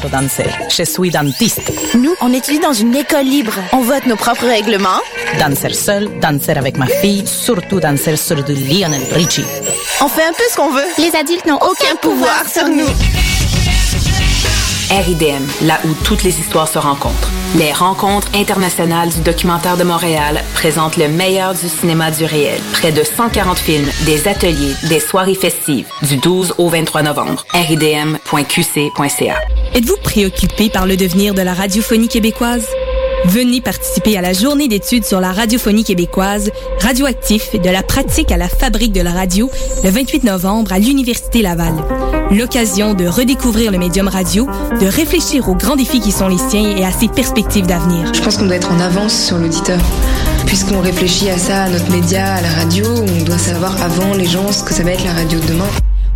J'adore danser. Je suis dentiste. Nous, on étudie dans une école libre. On vote nos propres règlements. Danser seul, danser avec ma fille, surtout danser sur du Lionel Richie. On fait un peu ce qu'on veut. Les adultes n'ont aucun, pouvoir, sur nous. RIDM, là où toutes les histoires se rencontrent. Les rencontres internationales du documentaire de Montréal présentent le meilleur du cinéma du réel. Près de 140 films, des ateliers, des soirées festives, du 12 au 23 novembre. ridm.qc.ca. Êtes-vous préoccupé par le devenir de la radiophonie québécoise? Venez participer à la journée d'études sur la radiophonie québécoise, radioactif de la pratique à la fabrique de la radio, le 28 novembre à l'Université Laval. L'occasion de redécouvrir le médium radio, de réfléchir aux grands défis qui sont les siens et à ses perspectives d'avenir. Je pense qu'on doit être en avance sur l'auditeur. Puisqu'on réfléchit à ça, à notre média, à la radio, on doit savoir avant les gens ce que ça va être la radio de demain.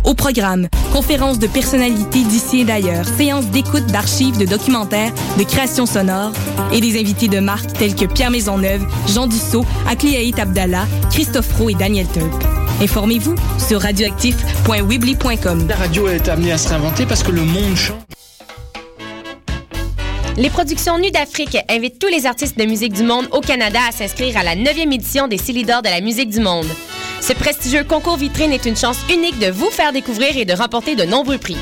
Au programme, conférences de personnalités d'ici et d'ailleurs, séances d'écoute d'archives, de documentaires, de créations sonores et des invités de marque tels que Pierre Maisonneuve, Jean Dussault, Akliaït Abdallah, Christophe Roux et Daniel Tulp. Informez-vous sur radioactif.weebly.com. La radio est amenée à se réinventer parce que le monde change. Les productions Nues d'Afrique invitent tous les artistes de musique du monde au Canada à s'inscrire à la 9e édition des Célidors de la musique du monde. Ce prestigieux concours vitrine est une chance unique de vous faire découvrir et de remporter de nombreux prix.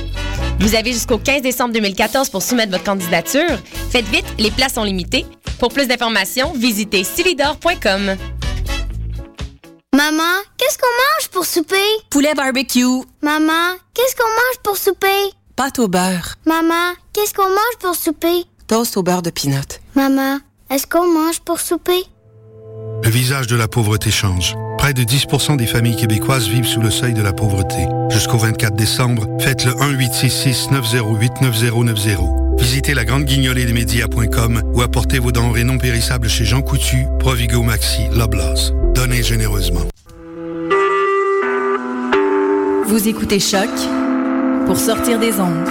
Vous avez jusqu'au 15 décembre 2014 pour soumettre votre candidature. Faites vite, les places sont limitées. Pour plus d'informations, visitez silidor.com. Maman, qu'est-ce qu'on mange pour souper? Poulet barbecue. Maman, qu'est-ce qu'on mange pour souper? Pâte au beurre. Maman, qu'est-ce qu'on mange pour souper? Toast au beurre de pinot. Maman, est-ce qu'on mange pour souper? Le visage de la pauvreté change. Près de 10% des familles québécoises vivent sous le seuil de la pauvreté. Jusqu'au 24 décembre, faites le 1-866-908-9090. Visitez la grande guignolée des médias.com ou apportez vos denrées non périssables chez Jean Coutu, Provigo Maxi, Loblaws. Donnez généreusement. Vous écoutez Choc pour sortir des ondes.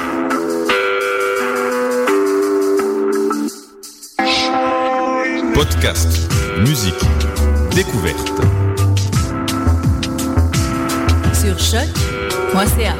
Podcast, musique, découverte. Sur choc.ca.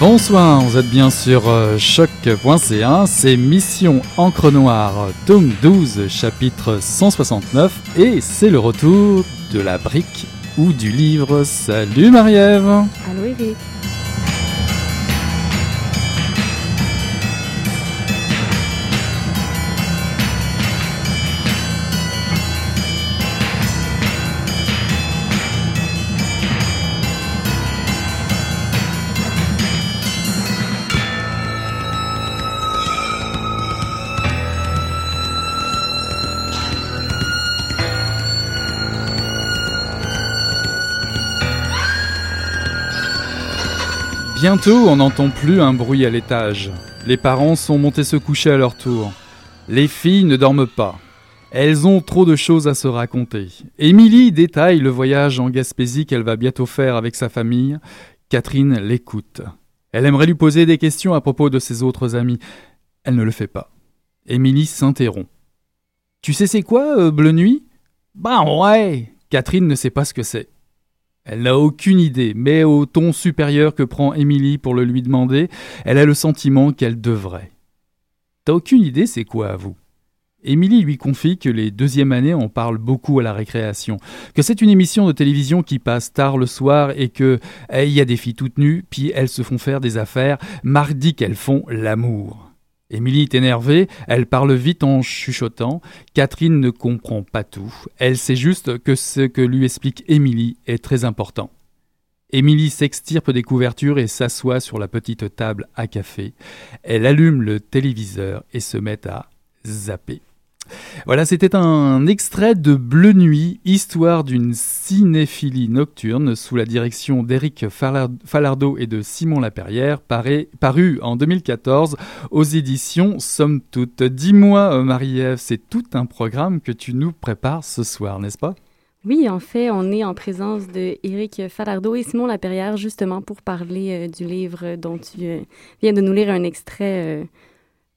Bonsoir, vous êtes bien sur euh, choc.ca, c'est Mission Encre Noire, tome 12, chapitre 169, et c'est le retour de la brique ou du livre. Salut Marie-Ève Allô Eric Bientôt, on n'entend plus un bruit à l'étage. Les parents sont montés se coucher à leur tour. Les filles ne dorment pas. Elles ont trop de choses à se raconter. Émilie détaille le voyage en Gaspésie qu'elle va bientôt faire avec sa famille. Catherine l'écoute. Elle aimerait lui poser des questions à propos de ses autres amis. Elle ne le fait pas. Émilie s'interrompt. Tu sais c'est quoi, euh, Bleu Nuit Ben ouais Catherine ne sait pas ce que c'est. Elle n'a aucune idée, mais au ton supérieur que prend Émilie pour le lui demander, elle a le sentiment qu'elle devrait. T'as aucune idée c'est quoi à vous? Émilie lui confie que les deuxièmes années en parlent beaucoup à la récréation, que c'est une émission de télévision qui passe tard le soir et que il y a des filles toutes nues, puis elles se font faire des affaires, mardi qu'elles font l'amour. Émilie est énervée, elle parle vite en chuchotant. Catherine ne comprend pas tout. Elle sait juste que ce que lui explique Émilie est très important. Émilie s'extirpe des couvertures et s'assoit sur la petite table à café. Elle allume le téléviseur et se met à zapper. Voilà, c'était un extrait de Bleu Nuit, histoire d'une cinéphilie nocturne sous la direction d'Éric Falardeau et de Simon Laperrière, paru en 2014 aux éditions Somme Toute. Dis-moi, euh, Marie-Ève, c'est tout un programme que tu nous prépares ce soir, n'est-ce pas? Oui, en fait, on est en présence de Éric Falardeau et Simon Laperrière, justement pour parler du livre dont tu viens de nous lire un extrait,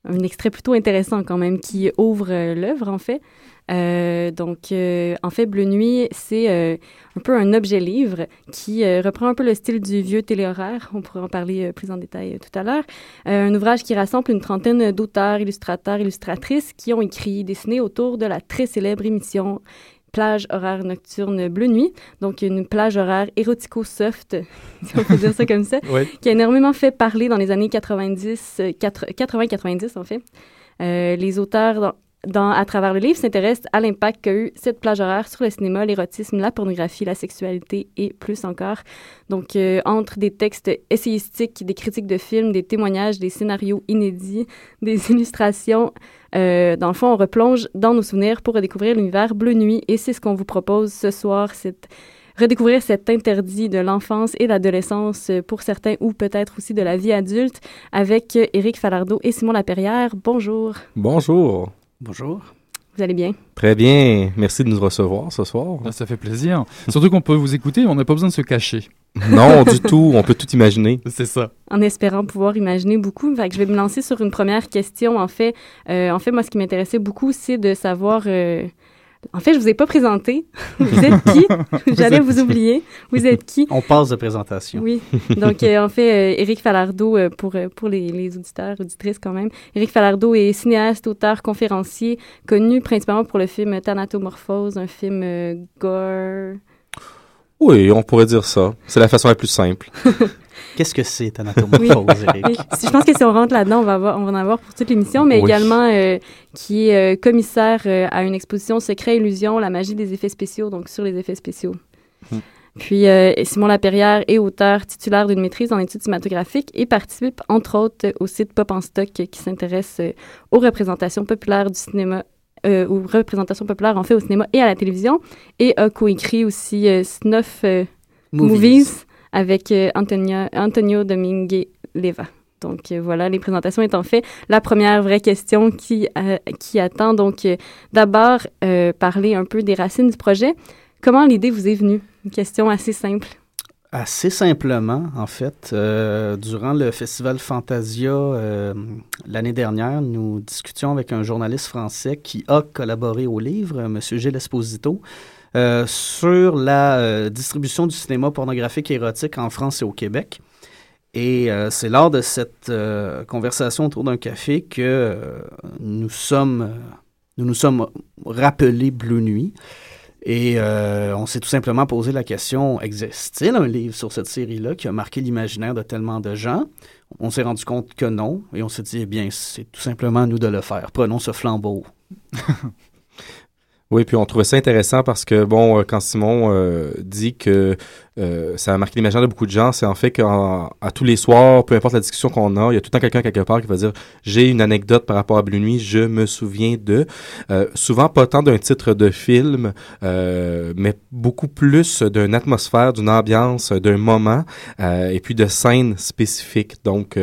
un extrait plutôt intéressant quand même, qui ouvre l'œuvre, en fait. Euh, donc, euh, en fait, Bleu Nuit, c'est euh, un peu un objet-livre qui reprend un peu le style du vieux téléhoraire. On pourrait en parler plus en détail tout à l'heure. un ouvrage qui rassemble une trentaine d'auteurs, illustrateurs, illustratrices qui ont écrit, dessiné autour de la très célèbre émission plage horaire nocturne Bleu Nuit, donc une plage horaire érotico-soft, si on peut dire ça comme ça, qui a énormément fait parler dans les années 90, 80-90 en fait. les auteurs à travers le livre, s'intéresse à l'impact qu'a eu cette plage horaire sur le cinéma, l'érotisme, la pornographie, la sexualité et plus encore. Donc, euh, entre des textes essayistiques, des critiques de films, des témoignages, des scénarios inédits, des illustrations, euh, dans le fond, on replonge dans nos souvenirs pour redécouvrir l'univers Bleu Nuit et c'est ce qu'on vous propose ce soir, cette redécouvrir cet interdit de l'enfance et l'adolescence pour certains ou peut-être aussi de la vie adulte avec Éric Falardeau et Simon Laperrière. Bonjour. Bonjour. Bonjour. Vous allez bien? Très bien. Merci de nous recevoir ce soir. Ah, ça fait plaisir. Surtout qu'on peut vous écouter, on n'a pas besoin de se cacher. Non, du tout. On peut tout imaginer. C'est ça. En espérant pouvoir imaginer beaucoup. Fait que je vais me lancer sur une première question. En fait, euh, en fait moi, ce qui m'intéressait beaucoup, c'est de savoir euh, en fait, je vous ai pas présenté. Vous êtes qui? J'allais vous oublier. Vous êtes qui? On passe de présentation. Oui. Donc, euh, en fait, euh, Éric Falardeau, euh, pour, pour les, les, auditeurs, auditrices quand même, Éric Falardeau est cinéaste, auteur, conférencier, connu principalement pour le film Thanatomorphose, un film gore. Oui, on pourrait dire ça. C'est la façon la plus simple. Qu'est-ce que c'est anatomorphose, Eric? Oui. Je pense que si on rentre là-dedans, on va, avoir, on va en avoir pour toute l'émission, mais également euh, qui est euh, commissaire euh, à une exposition Secret Illusion, la magie des effets spéciaux, donc sur les effets spéciaux. Hmm. Puis Simon Laperrière est auteur titulaire d'une maîtrise en études cinématographiques et participe entre autres au site Pop en Stock qui s'intéresse aux représentations populaires du cinéma aux représentations populaires en fait au cinéma et à la télévision et a coécrit aussi Snuff Movies avec euh, Antonio Domingue Leva. Donc euh, voilà, les présentations étant faites, la première vraie question qui, euh, qui attend, donc d'abord parler un peu des racines du projet. Comment l'idée vous est venue? Une question assez simple. Assez simplement, en fait. durant le festival Fantasia l'année dernière, nous discutions avec un journaliste français qui a collaboré au livre, M. Gilles Esposito, euh, sur la euh, distribution du cinéma pornographique érotique en France et au Québec. Et euh, c'est lors de cette conversation autour d'un café que nous nous nous sommes rappelés Bleu Nuit. Et on s'est tout simplement posé la question, existe-t-il un livre sur cette série-là qui a marqué l'imaginaire de tellement de gens? On s'est rendu compte que non, et on s'est dit, eh bien, c'est tout simplement à nous de le faire. Prenons ce flambeau. Oui, puis on trouvait ça intéressant parce que, bon, euh, quand Simon euh, dit que euh, ça a marqué l'imaginaire de beaucoup de gens, c'est en fait qu'à tous les soirs, peu importe la discussion qu'on a, il y a tout le temps quelqu'un quelque part qui va dire j'ai une anecdote par rapport à Blue Nuit, je me souviens de. Euh, souvent pas tant d'un titre de film, euh, mais beaucoup plus d'une atmosphère, d'une ambiance, d'un moment, et puis de scènes spécifiques. Donc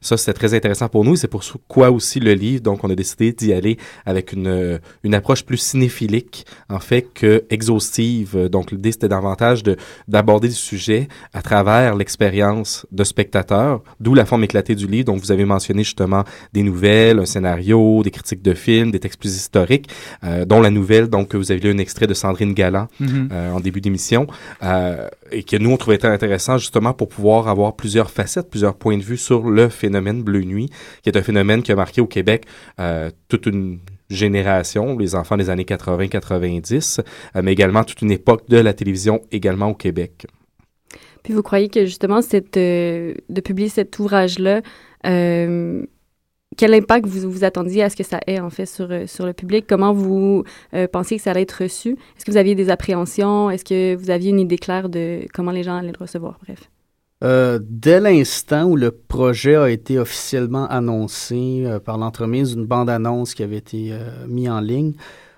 ça c'était très intéressant pour nous. C'est pour quoi aussi le livre. Donc on a décidé d'y aller avec une une approche plus cinéphilique en fait que exhaustive. Donc l'idée c'était davantage de aborder le sujet à travers l'expérience de spectateur, d'où la forme éclatée du livre. Donc, vous avez mentionné justement des nouvelles, un scénario, des critiques de films, des textes plus historiques, euh, dont la nouvelle, donc, que vous avez lu un extrait de Sandrine Galland mm-hmm. euh, en début d'émission, euh, et que nous, on trouvait intéressant justement pour pouvoir avoir plusieurs facettes, plusieurs points de vue sur le phénomène Bleu Nuit, qui est un phénomène qui a marqué au Québec toute une génération, les enfants des années 80-90, euh, mais également toute une époque de la télévision également au Québec. Puis vous croyez que justement euh, de publier cet ouvrage-là, euh, quel impact vous vous attendiez à ce que ça ait en fait sur, sur le public? Comment vous pensiez que ça allait être reçu? Est-ce que vous aviez des appréhensions? Est-ce que vous aviez une idée claire de comment les gens allaient le recevoir? Bref. Euh, dès l'instant où le projet a été officiellement annoncé euh, par l'entremise d'une bande-annonce qui avait été euh, mise en ligne,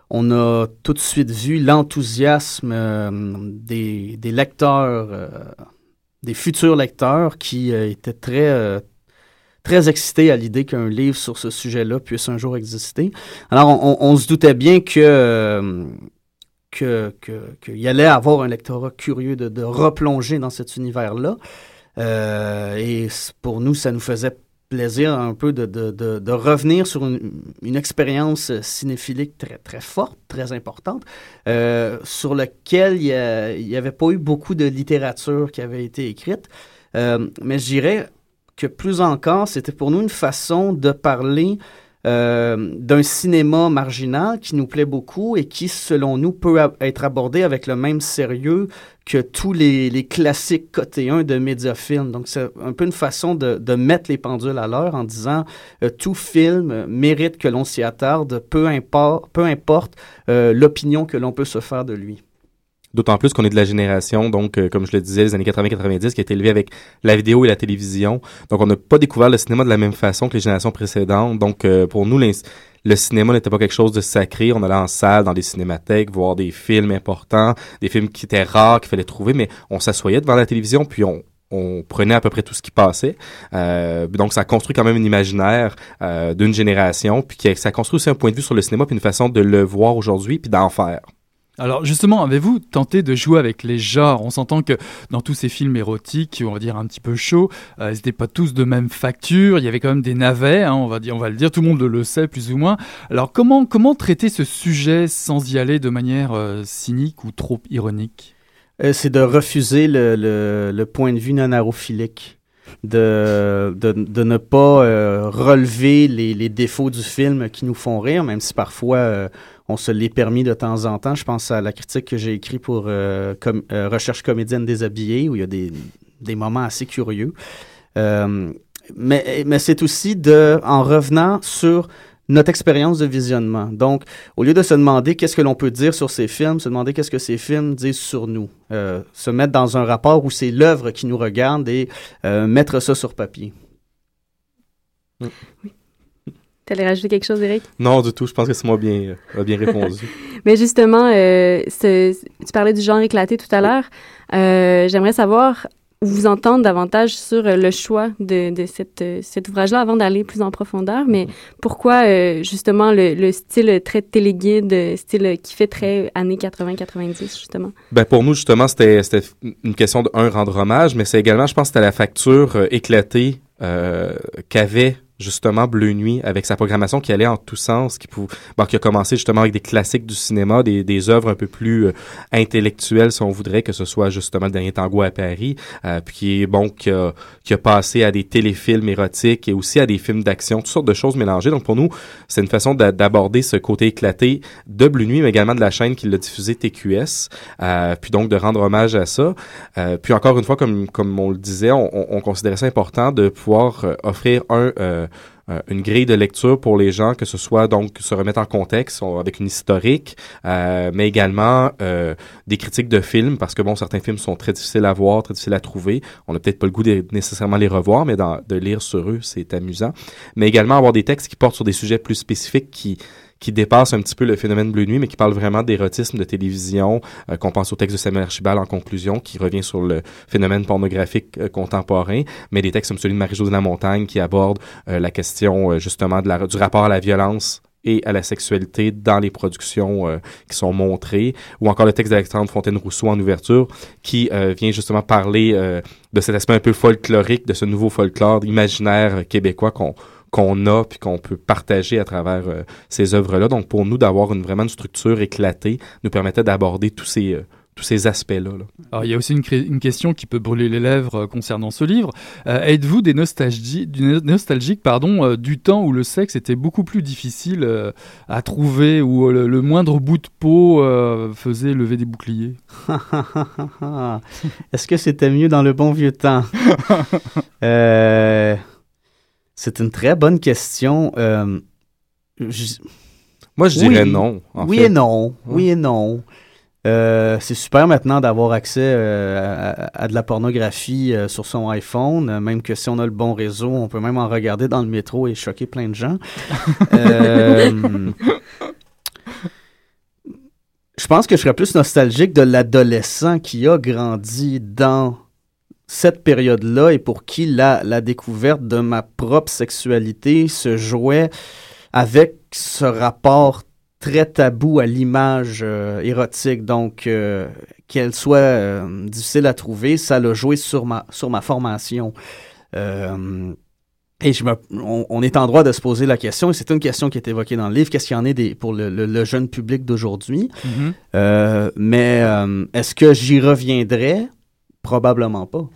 on a tout de suite vu l'enthousiasme des, lecteurs, des futurs lecteurs qui étaient très, très excités à l'idée qu'un livre sur ce sujet-là puisse un jour exister. Alors, on, se doutait bien que que, qu'il y allait avoir un lectorat curieux de replonger dans cet univers-là. Euh, et pour nous, ça nous faisait plaisir un peu de, de, de, revenir sur une, expérience cinéphilique très, très forte, très importante, euh, sur laquelle il n'y avait pas eu beaucoup de littérature qui avait été écrite. Euh, mais je dirais que plus encore, c'était pour nous une façon de parler euh, d'un cinéma marginal qui nous plaît beaucoup et qui, selon nous, peut être abordé avec le même sérieux que tous les, classiques côté 1 de médiafilm. Donc, c'est un peu une façon de, mettre les pendules à l'heure en disant euh, tout film mérite que l'on s'y attarde, peu, importe, peu importe euh, l'opinion que l'on peut se faire de lui. D'autant plus qu'on est de la génération, donc, euh, comme je le disais, les années 80-90, qui a été élevée avec la vidéo et la télévision. Donc, on n'a pas découvert le cinéma de la même façon que les générations précédentes. Donc, euh, pour nous, le cinéma n'était pas quelque chose de sacré. On allait en salle, dans des cinémathèques, voir des films importants, des films qui étaient rares, qu'il fallait trouver, mais on s'assoyait devant la télévision, puis on, on prenait à peu près tout ce qui passait. Euh, donc, ça construit quand même un imaginaire euh, d'une génération, puis ça construit aussi un point de vue sur le cinéma, puis une façon de le voir aujourd'hui, puis d'en faire. Alors justement, avez-vous tenté de jouer avec les genres? On s'entend que dans tous ces films érotiques, on va dire un petit peu chauds, euh, ils n'étaient pas tous de même facture. Il y avait quand même des navets, hein, on va dire, le dire. Tout le monde le sait plus ou moins. Alors comment comment traiter ce sujet sans y aller de manière euh, cynique ou trop ironique? Euh, C'est de refuser le, point de vue non arophilique. De, de, ne pas euh, relever les, défauts du film qui nous font rire, même si parfois on se l'est permis de temps en temps. Je pense à la critique que j'ai écrite pour euh, com euh, Recherche comédienne déshabillée, où il y a des, des moments assez curieux. Euh, mais mais c'est aussi de, en revenant sur notre expérience de visionnement. Donc, au lieu de se demander qu'est-ce que l'on peut dire sur ces films, se demander qu'est-ce que ces films disent sur nous. Euh, se mettre dans un rapport où c'est l'œuvre qui nous regarde et euh, mettre ça sur papier. Oui. Tu allais rajouter quelque chose, Eric? Non, du tout. Je pense que c'est moi bien, euh, bien répondu. Mais justement, euh, tu parlais du genre éclaté tout à l'heure. Euh, J'aimerais savoir, vous entendre davantage sur le choix de, de cette, cet ouvrage-là avant d'aller plus en profondeur. Mais pourquoi, euh, justement, le, le, style très téléguide, style qui fait très années 80-90, justement? Ben pour nous, justement, c'était une question de, un, rendre hommage, mais c'est également, je pense, c'était la facture euh, éclatée euh, qu'avait justement Bleu Nuit avec sa programmation qui allait en tous sens, qui, pou... bon, qui a commencé justement avec des classiques du cinéma, des, des œuvres un peu plus euh, intellectuelles si on voudrait, que ce soit justement le dernier tango à Paris, euh, puis bon qui a, qui a passé à des téléfilms érotiques et aussi à des films d'action, toutes sortes de choses mélangées. Donc pour nous, c'est une façon d'aborder ce côté éclaté de Bleu Nuit, mais également de la chaîne qui l'a diffusé TQS, euh, puis donc de rendre hommage à ça. Euh, puis encore une fois, comme comme on le disait, on, on, on considérait ça important de pouvoir euh, offrir un euh, une grille de lecture pour les gens, que ce soit donc se remettre en contexte avec une historique, euh, mais également euh, des critiques de films, parce que bon, certains films sont très difficiles à voir, très difficiles à trouver. On n'a peut-être pas le goût de nécessairement les revoir, mais de lire sur eux, c'est amusant. Mais également avoir des textes qui portent sur des sujets plus spécifiques qui qui dépasse un petit peu le phénomène Bleu Nuit, mais qui parle vraiment d'érotisme de télévision, euh, qu'on pense au texte de Samuel Archibald en conclusion, qui revient sur le phénomène pornographique euh, contemporain, mais des textes comme celui de Marie-Josée Lamontagne qui aborde euh, la question justement du rapport à la violence et à la sexualité dans les productions qui sont montrées, ou encore le texte d'Alexandre Fontaine-Rousseau en ouverture, qui vient justement parler de cet aspect un peu folklorique, de ce nouveau folklore imaginaire québécois qu'on qu'on a puis qu'on peut partager à travers euh, ces œuvres-là. Donc pour nous d'avoir une vraiment une structure éclatée nous permettait d'aborder tous ces euh, tous ces aspects-là. Là. Alors, il y a aussi une, une, question qui peut brûler les lèvres euh, concernant ce livre. Euh, Êtes-vous des nostalgiques, nostalgique, pardon, euh, du temps où le sexe était beaucoup plus difficile euh, à trouver, où le, le, moindre bout de peau euh, faisait lever des boucliers? Est-ce que c'était mieux dans le bon vieux temps? C'est une très bonne question. Je... Moi, je dirais oui, non. oui fait. et non. Oui et non. Euh, c'est super maintenant d'avoir accès euh, à, à, de la pornographie euh, sur son iPhone, même que si on a le bon réseau, on peut même en regarder dans le métro et choquer plein de gens. Euh, je pense que je serais plus nostalgique de l'adolescent qui a grandi dans cette période-là et pour qui la, la découverte de ma propre sexualité se jouait avec ce rapport très tabou à l'image euh, érotique, donc euh, qu'elle soit euh, difficile à trouver, ça l'a joué sur ma, sur ma formation. Et je me, on, on est en droit de se poser la question, et c'est une question qui est évoquée dans le livre, qu'est-ce qu'il y en est des, pour le, le- le jeune public d'aujourd'hui? Mhm. Euh, mais est-ce que j'y reviendrai? Probablement pas.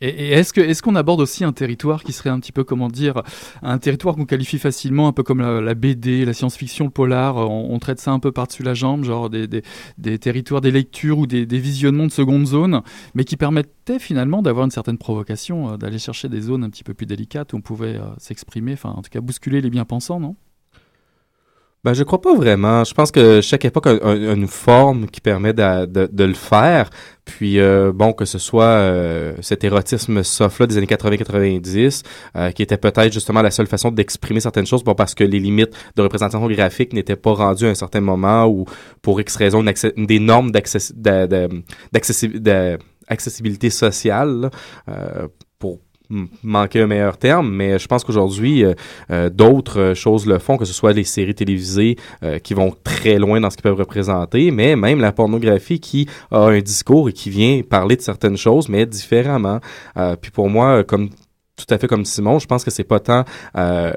Et, est-ce que est-ce qu'on aborde aussi un territoire qui serait un petit peu comment dire un territoire qu'on qualifie facilement un peu comme la, BD, la science-fiction, le polar, euh, on, traite ça un peu par-dessus la jambe, genre des, des, des territoires, des lectures ou des, des visionnements de seconde zone, mais qui permettaient finalement d'avoir une certaine provocation, euh, d'aller chercher des zones un petit peu plus délicates où on pouvait euh, s'exprimer, enfin en tout cas bousculer les bien-pensants, non? Ben, je crois pas vraiment. Je pense que chaque époque a, une forme qui permet de, de- de le faire. Puis, euh, bon, que ce soit euh, cet érotisme soft-là des années 80-90, euh, qui était peut-être justement la seule façon d'exprimer certaines choses, bon, parce que les limites de représentation graphique n'étaient pas rendues à un certain moment ou pour X raison, une des normes d'accessi- de- de- d'accessi- de- accessibilité sociale, là, euh, pour manquer un meilleur terme, mais je pense qu'aujourd'hui, euh, euh, d'autres choses le font, que ce soit les séries télévisées euh, qui vont très loin dans ce qu'ils peuvent représenter, mais même la pornographie qui a un discours et qui vient parler de certaines choses, mais différemment. Puis pour moi, comme tout à fait comme Simon, je pense que c'est pas tant euh,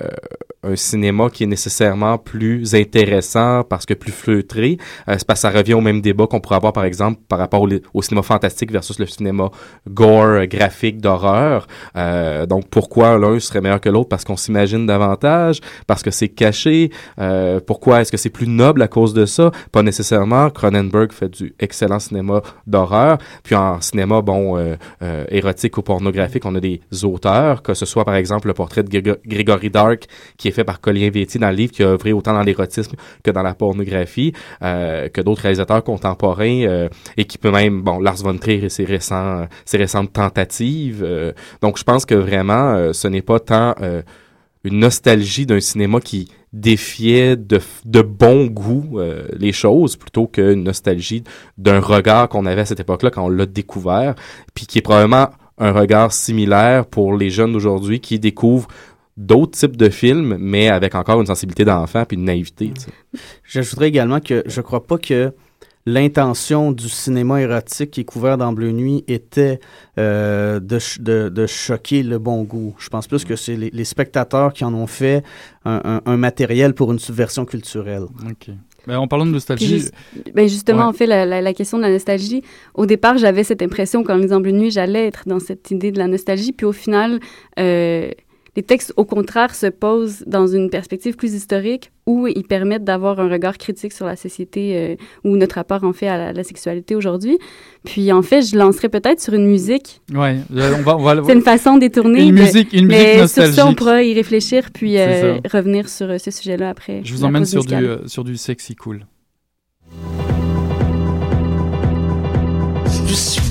un cinéma qui est nécessairement plus intéressant parce que plus feutré. Euh, c'est parce que ça revient au même débat qu'on pourrait avoir, par exemple, par rapport au, cinéma fantastique versus le cinéma gore, euh, graphique, d'horreur. Euh, donc, pourquoi l'un serait meilleur que l'autre? Parce qu'on s'imagine davantage, parce que c'est caché. Euh, pourquoi est-ce que c'est plus noble à cause de ça? Pas nécessairement. Cronenberg fait du excellent cinéma d'horreur. Puis en cinéma, bon, euh, érotique ou pornographique, on a des auteurs, que ce soit, par exemple, le portrait de Grég- Gregory Dark, qui est fait par Colin Vietti dans le livre, qui a œuvré autant dans l'érotisme que dans la pornographie, euh, que d'autres réalisateurs contemporains, euh, et qui peut même, bon, Lars von Trier et ses, récents, ses récentes tentatives. euh, donc, je pense que vraiment, euh, ce n'est pas tant euh, une nostalgie d'un cinéma qui défiait de, de bon goût euh, les choses, plutôt qu'une nostalgie d'un regard qu'on avait à cette époque-là quand on l'a découvert, puis qui est probablement un regard similaire pour les jeunes d'aujourd'hui qui découvrent d'autres types de films, mais avec encore une sensibilité d'enfant puis une naïveté. tu sais. J'ajouterais également que je crois pas que l'intention du cinéma érotique qui est couvert dans Bleu Nuit était euh, de, ch- de, de choquer le bon goût. Je pense plus que c'est les, les spectateurs qui en ont fait un, un- un matériel pour une subversion culturelle. Ok. Ben, en parlant de nostalgie, ben justement, Ouais. en fait, la, la- la question de la nostalgie, au départ, j'avais cette impression qu'en lisant Bleu Nuit, j'allais être dans cette idée de la nostalgie. Puis au final, euh, les textes, au contraire, se posent dans une perspective plus historique où ils permettent d'avoir un regard critique sur la société euh, ou notre rapport, en fait, à la, la sexualité aujourd'hui. Puis en fait, je lancerais peut-être sur une musique. ouais, euh, on va, on va C'est une façon détournée. Une de- musique, une musique mais sur ça, on pourra y réfléchir puis euh, revenir sur euh, ce sujet-là après. Je vous emmène sur du, euh, sur du sexy cool. Je suis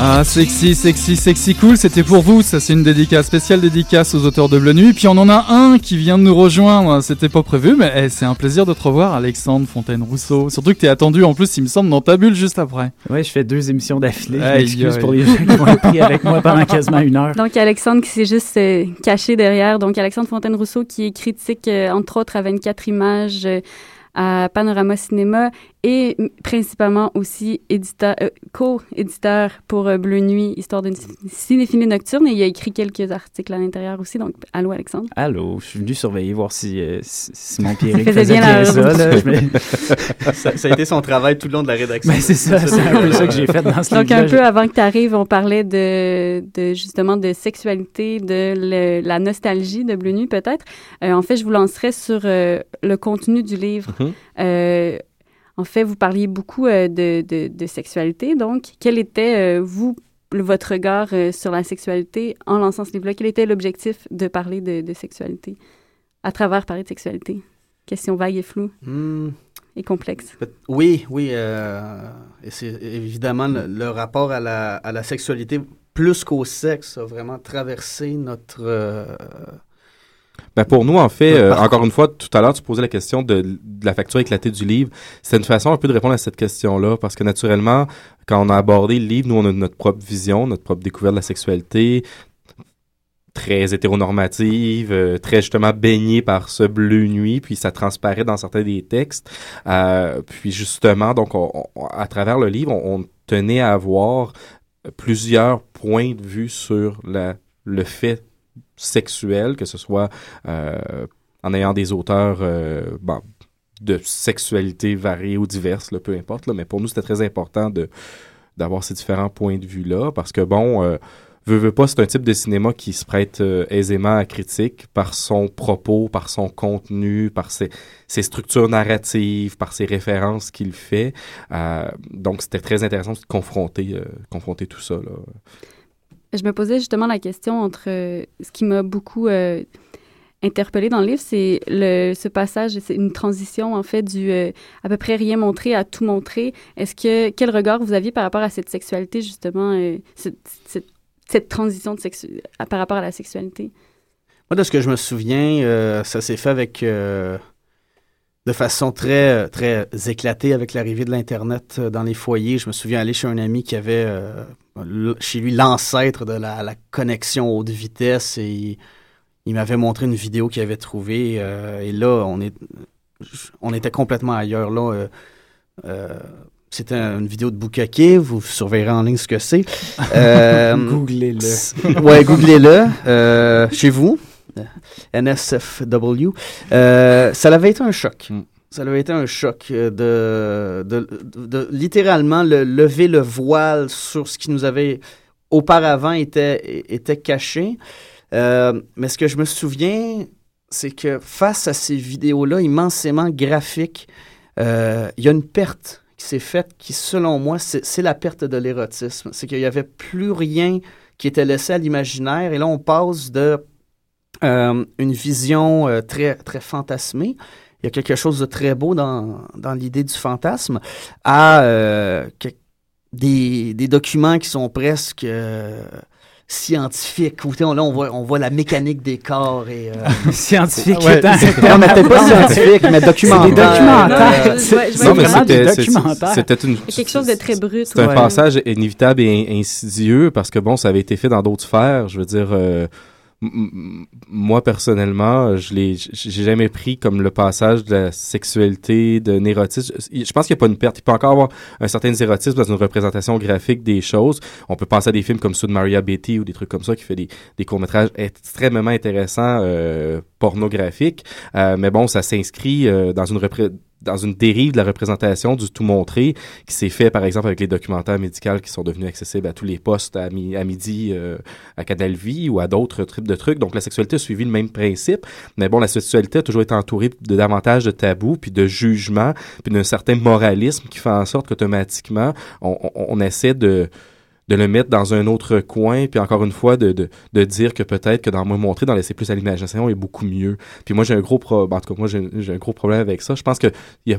Ah, sexy, sexy, sexy, cool, c'était pour vous. Ça, c'est une dédicace, spéciale dédicace aux auteurs de Bleu Nuit. Puis on en a un qui vient de nous rejoindre. C'était pas prévu, mais eh, c'est un plaisir de te revoir, Alexandre Fontaine-Rousseau. Surtout que t'es attendu, en plus, il me semble, dans ta bulle juste après. Ouais, je fais deux émissions d'affilée. Je Aïe, m'excuse pour les gens qui vont être pris avec moi pendant quasiment une heure. Donc, Alexandre qui s'est juste euh, caché derrière. Donc, Alexandre Fontaine-Rousseau qui est critique, euh, entre autres, à 24 images euh, à Panorama Cinéma et principalement aussi éditeur, euh, co-éditeur pour euh, Bleu Nuit, histoire d'une cinéphilie nocturne. Et il a écrit quelques articles à l'intérieur aussi. Donc, allô, Alexandre? Allô, je suis venu surveiller, voir si, euh, si Simon Pierrick faisait faisait bien bien, la ça. Là. Me- ça, ça a été son travail tout le long de la rédaction. Ben, c'est ça, c'est un peu ça que j'ai fait dans ce Donc, un peu avant que tu arrives, on parlait de, de justement de sexualité, de le- la nostalgie de Bleu Nuit, peut-être. Euh, en fait, je vous lancerai sur euh, le contenu du livre. Mhm. Euh, en fait, vous parliez beaucoup euh, de, de, de sexualité. Donc, quel était, euh, vous, votre regard euh, sur la sexualité en lançant ce livre-là? Quel était l'objectif de parler de, de sexualité à travers parler de sexualité? Question vague et floue Hmm. et complexe. Oui, oui. et c'est évidemment le, le rapport à la, à la sexualité, plus qu'au sexe, a vraiment traversé notre. Ben pour nous, en fait, euh, encore une fois, tout à l'heure, tu posais la question de, de la facture éclatée du livre. C'est une façon un peu de répondre à cette question-là, parce que naturellement, quand on a abordé le livre, nous, on a notre propre vision, notre propre découverte de la sexualité, très hétéronormative, euh, très justement baignée par ce bleu nuit, puis ça transparaît dans certains des textes. Euh, puis justement, donc, on- on- à travers le livre, on, on tenait à avoir plusieurs points de vue sur la, le fait sexuel, que ce soit euh, en ayant des auteurs euh, de sexualité variée ou diverses, là, peu importe. Là, mais pour nous, c'était très important de d'avoir ces différents points de vue-là, parce que, bon, euh, veut, veut pas, c'est un type de cinéma qui se prête euh, aisément à critique par son propos, par son contenu, par ses, structures narratives, par ses références qu'il fait. Donc, c'était très intéressant de confronter, confronter tout ça. Là. Je me posais justement la question entre euh, ce qui m'a beaucoup euh, interpellé dans le livre, c'est le ce passage, c'est une transition en fait du euh, à peu près rien montrer à tout montrer. Est-ce que quel regard vous aviez par rapport à cette sexualité justement, euh, cette, transition par rapport à la sexualité? Moi, de ce que je me souviens, ça s'est fait avec. Euh, de façon très, très éclatée avec l'arrivée de l'Internet euh, dans les foyers. Je me souviens aller chez un ami qui avait euh, chez lui l'ancêtre de la, la connexion haute vitesse et il, il m'avait montré une vidéo qu'il avait trouvée. euh, et là, on, est, on était complètement ailleurs. Là, euh, euh, c'était une vidéo de Bukake. Vous surveillerez en ligne ce que c'est. Euh, Googlez-le. Ouais, googlez-le. euh, chez vous. NSFW. Euh, ça avait été un choc. Ça avait été un choc euh, de, de, de- de littéralement le, lever le voile sur ce qui nous avait auparavant était, était caché. Euh, mais ce que je me souviens, c'est que face à ces vidéos-là immensément graphiques, euh, il y a une perte qui s'est faite qui, selon moi, c'est la perte de l'érotisme. C'est qu'il n'y avait plus rien qui était laissé à l'imaginaire. Et là, on passe de euh, une vision euh, très, très fantasmée. Il y a quelque chose de très beau dans, dans l'idée du fantasme à euh, que- des, des documents qui sont presque euh, scientifiques. Où, on, là, on voit, on voit la mécanique des corps. Et, euh, Scientifique Ouais, étant- c'est- non, mais peut-être pas scientifique, mais documentaire. C'est des documentaires. Euh, c'était- une- quelque chose de très brut. C'est un passage inévitable et in- insidieux parce que bon, ça avait été fait dans d'autres sphères. Je veux dire, euh, moi personnellement, je l'ai, j'ai jamais pris comme le passage de la sexualité, de l'érotisme. Je pense qu'il n'y a pas une perte. Il peut encore avoir un certain érotisme dans une représentation graphique des choses. On peut penser à des films comme ceux de Maria Betty ou des trucs comme ça qui fait des, des courts métrages extrêmement intéressants, euh, pornographiques. Euh, mais bon, ça s'inscrit euh, dans une repré- dans une dérive de la représentation du tout montré qui s'est fait par exemple avec les documentaires médicaux qui sont devenus accessibles à tous les postes à, mi- à midi euh, à Canal Vie ou à d'autres types de trucs. Donc la sexualité a suivi le même principe, mais bon la sexualité a toujours été entourée de davantage de tabous puis de jugements puis d'un certain moralisme qui fait en sorte qu'automatiquement on, on essaie de de le mettre dans un autre coin, puis encore une fois, de, de, de dire que peut-être que dans moi montrer, dans laisser plus à l'imagination est beaucoup mieux. Puis moi, j'ai un gros pro... en tout cas, moi, j'ai un gros problème avec ça. Je pense que y a...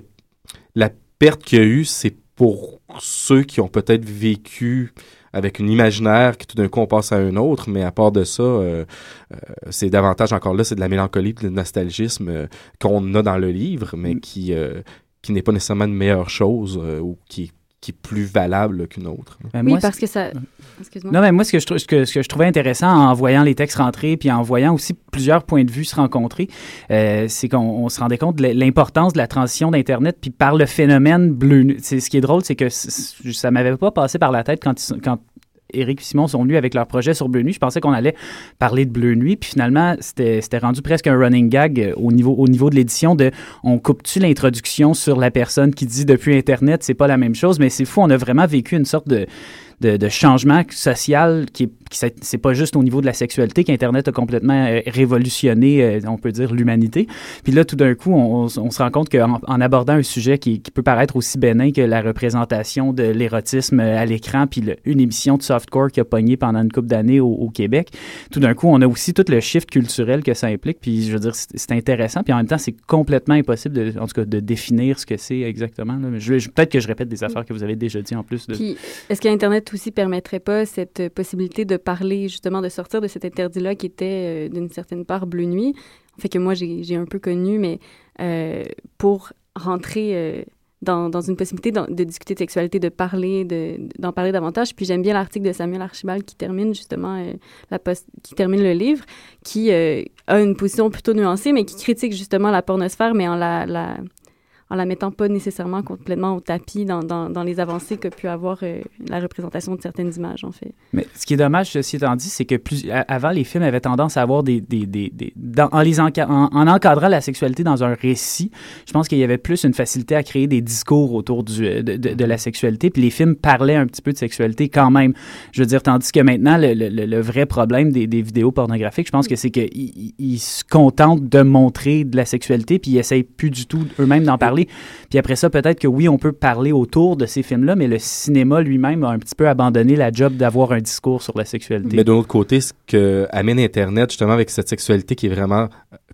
la perte qu'il y a eu, c'est pour ceux qui ont peut-être vécu avec une imaginaire qui tout d'un coup on passe à un autre, mais à part de ça, euh, euh, c'est davantage encore là, c'est de la mélancolie, de nostalgisme euh, qu'on a dans le livre, mais qui euh, qui n'est pas nécessairement une meilleure chose euh, ou qui qui est plus valable qu'une autre. Ben, Oui, moi, parce que ça. Excuse-moi. Non, mais moi, ce que, je, ce, que, ce que je trouvais intéressant en voyant les textes rentrer, puis en voyant aussi plusieurs points de vue se rencontrer, euh, c'est qu'on on se rendait compte de l'importance de la transition d'Internet, puis par le phénomène bleu. Ce qui est drôle, c'est que ça m'avait pas passé par la tête quand Éric et Simon sont venus avec leur projet sur Bleu Nuit. Je pensais qu'on allait parler de Bleu Nuit, puis finalement, c'était c'était rendu presque un running gag euh, au niveau, au niveau de l'édition de on coupe-tu l'introduction sur la personne qui dit depuis Internet, c'est pas la même chose, mais c'est fou, on a vraiment vécu une sorte de de, changement social qui qui c'est pas juste au niveau de la sexualité qu'Internet a complètement euh, révolutionné, euh, on peut dire, l'humanité. Puis là, tout d'un coup, on, se rend compte qu'en en abordant un sujet qui, peut paraître aussi bénin que la représentation de l'érotisme euh, à l'écran, puis une émission de softcore qui a pogné pendant une couple d'années au, Québec, tout d'un coup, on a aussi tout le shift culturel que ça implique. Puis je veux dire, c'est intéressant. Puis en même temps, c'est complètement impossible, de, en tout cas, de définir ce que c'est exactement. Peut-être que je répète des affaires que vous avez déjà dit en plus. De... Est-ce qu'Internet aussi permettrait pas cette possibilité de parler, justement, de sortir de cet interdit-là qui était euh, d'une certaine part bleu nuit? Fait que moi, j'ai un peu connu, mais euh, pour rentrer euh, dans, une possibilité de, discuter de sexualité, de parler, de- d'en parler davantage. Puis j'aime bien l'article de Samuel Archibald qui termine justement la qui termine le livre, qui a une position plutôt nuancée, mais qui critique justement la pornosphère, mais en la en la mettant pas nécessairement complètement au tapis dans, dans, dans les avancées que pu avoir euh, la représentation de certaines images, en fait. Mais ce qui est dommage, ceci étant dit, c'est que plus, avant, les films avaient tendance à avoir des. des, des, des- dans- en, les enca- en, en encadrant la sexualité dans un récit, je pense qu'il y avait plus une facilité à créer des discours autour du, de, de, de la sexualité. Puis les films parlaient un petit peu de sexualité quand même. Je veux dire, tandis que maintenant, le, le, le- vrai problème des, des vidéos pornographiques, je pense que c'est qu'ils ils- ils se contentent de montrer de la sexualité, puis ils essayent plus du tout eux-mêmes d'en parler. Puis après ça, peut-être que oui, on peut parler autour de ces films-là, mais le cinéma lui-même a un petit peu abandonné la job d'avoir un discours sur la sexualité. Mais d'un autre côté, ce que amène Internet, justement, avec cette sexualité qui est vraiment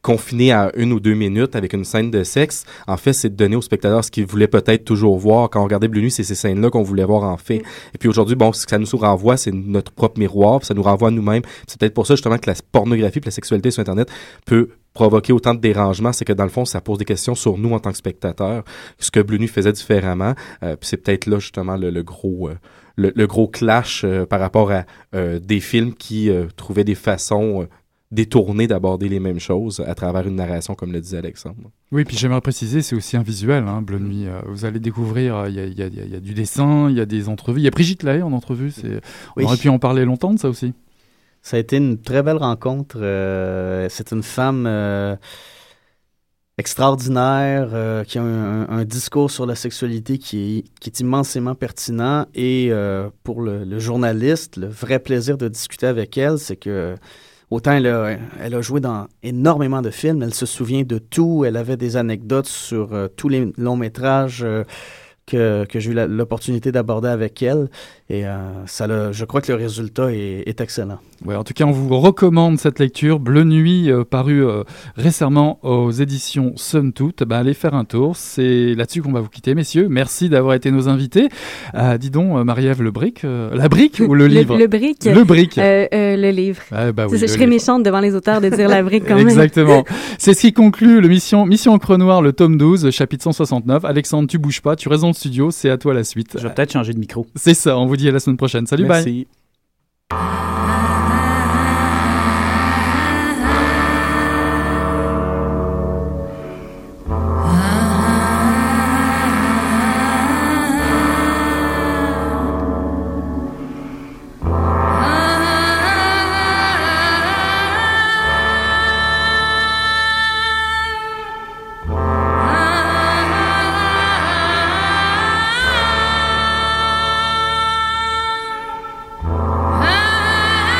confinée à une ou deux minutes avec une scène de sexe, en fait, c'est de donner aux spectateurs ce qu'ils voulaient peut-être toujours voir. Quand on regardait Bleu Nuit, c'est ces scènes-là qu'on voulait voir en fait. Et puis aujourd'hui, bon, ce que ça nous renvoie, c'est notre propre miroir, puis ça nous renvoie à nous-mêmes. C'est peut-être pour ça, justement, que la pornographie et la sexualité sur Internet peut provoquer autant de dérangements, c'est que dans le fond, ça pose des questions sur nous en tant que spectateurs, ce que Bleu Nuit faisait différemment. Euh, puis c'est peut-être là, justement, le, le gros... euh, le, le gros clash euh, par rapport à euh, des films qui euh, trouvaient des façons détournées d'aborder les mêmes choses à travers une narration, comme le disait Alexandre. Oui, puis j'aimerais préciser, c'est aussi un visuel, hein, Bleu Nuit. Euh, vous allez découvrir, euh, il y, a, y y du dessin, il y a des entrevues. Il y a Brigitte Lahaye en entrevue. c'est- On Oui. aurait pu en parler longtemps de ça aussi. Ça a été une très belle rencontre. euh, c'est une femme euh, extraordinaire euh, qui a un, un- un discours sur la sexualité qui est, qui est immensément pertinent. Et euh, pour le, le journaliste, le vrai plaisir de discuter avec elle, c'est que autant elle a, joué dans énormément de films, elle se souvient de tout, elle avait des anecdotes sur euh, tous les longs métrages. euh, que, que j'ai eu l'opportunité d'aborder avec elle. Et euh, ça je crois que le résultat est, est excellent. Ouais, en tout cas, on vous recommande cette lecture, Bleu Nuit, euh, paru euh, récemment aux éditions Somme Toute. Ben, allez faire un tour. C'est là-dessus qu'on va vous quitter, messieurs. Merci d'avoir été nos invités. Euh, dis donc, euh, Marie-Ève, le brick, euh, la brique ou le livre? Le brick. Le brick. Euh, euh, le livre. Ah, bah oui, le je serais livre. méchante devant les auteurs de dire la brique quand même. Exactement. C'est ce qui conclut le mission, mission Encre Noire, le tome 12, chapitre 169. Alexandre, tu bouges pas, tu restes dans le studio, c'est à toi la suite. Je vais peut-être changer de micro. C'est ça, on vous dit à la semaine prochaine. Salut, bye.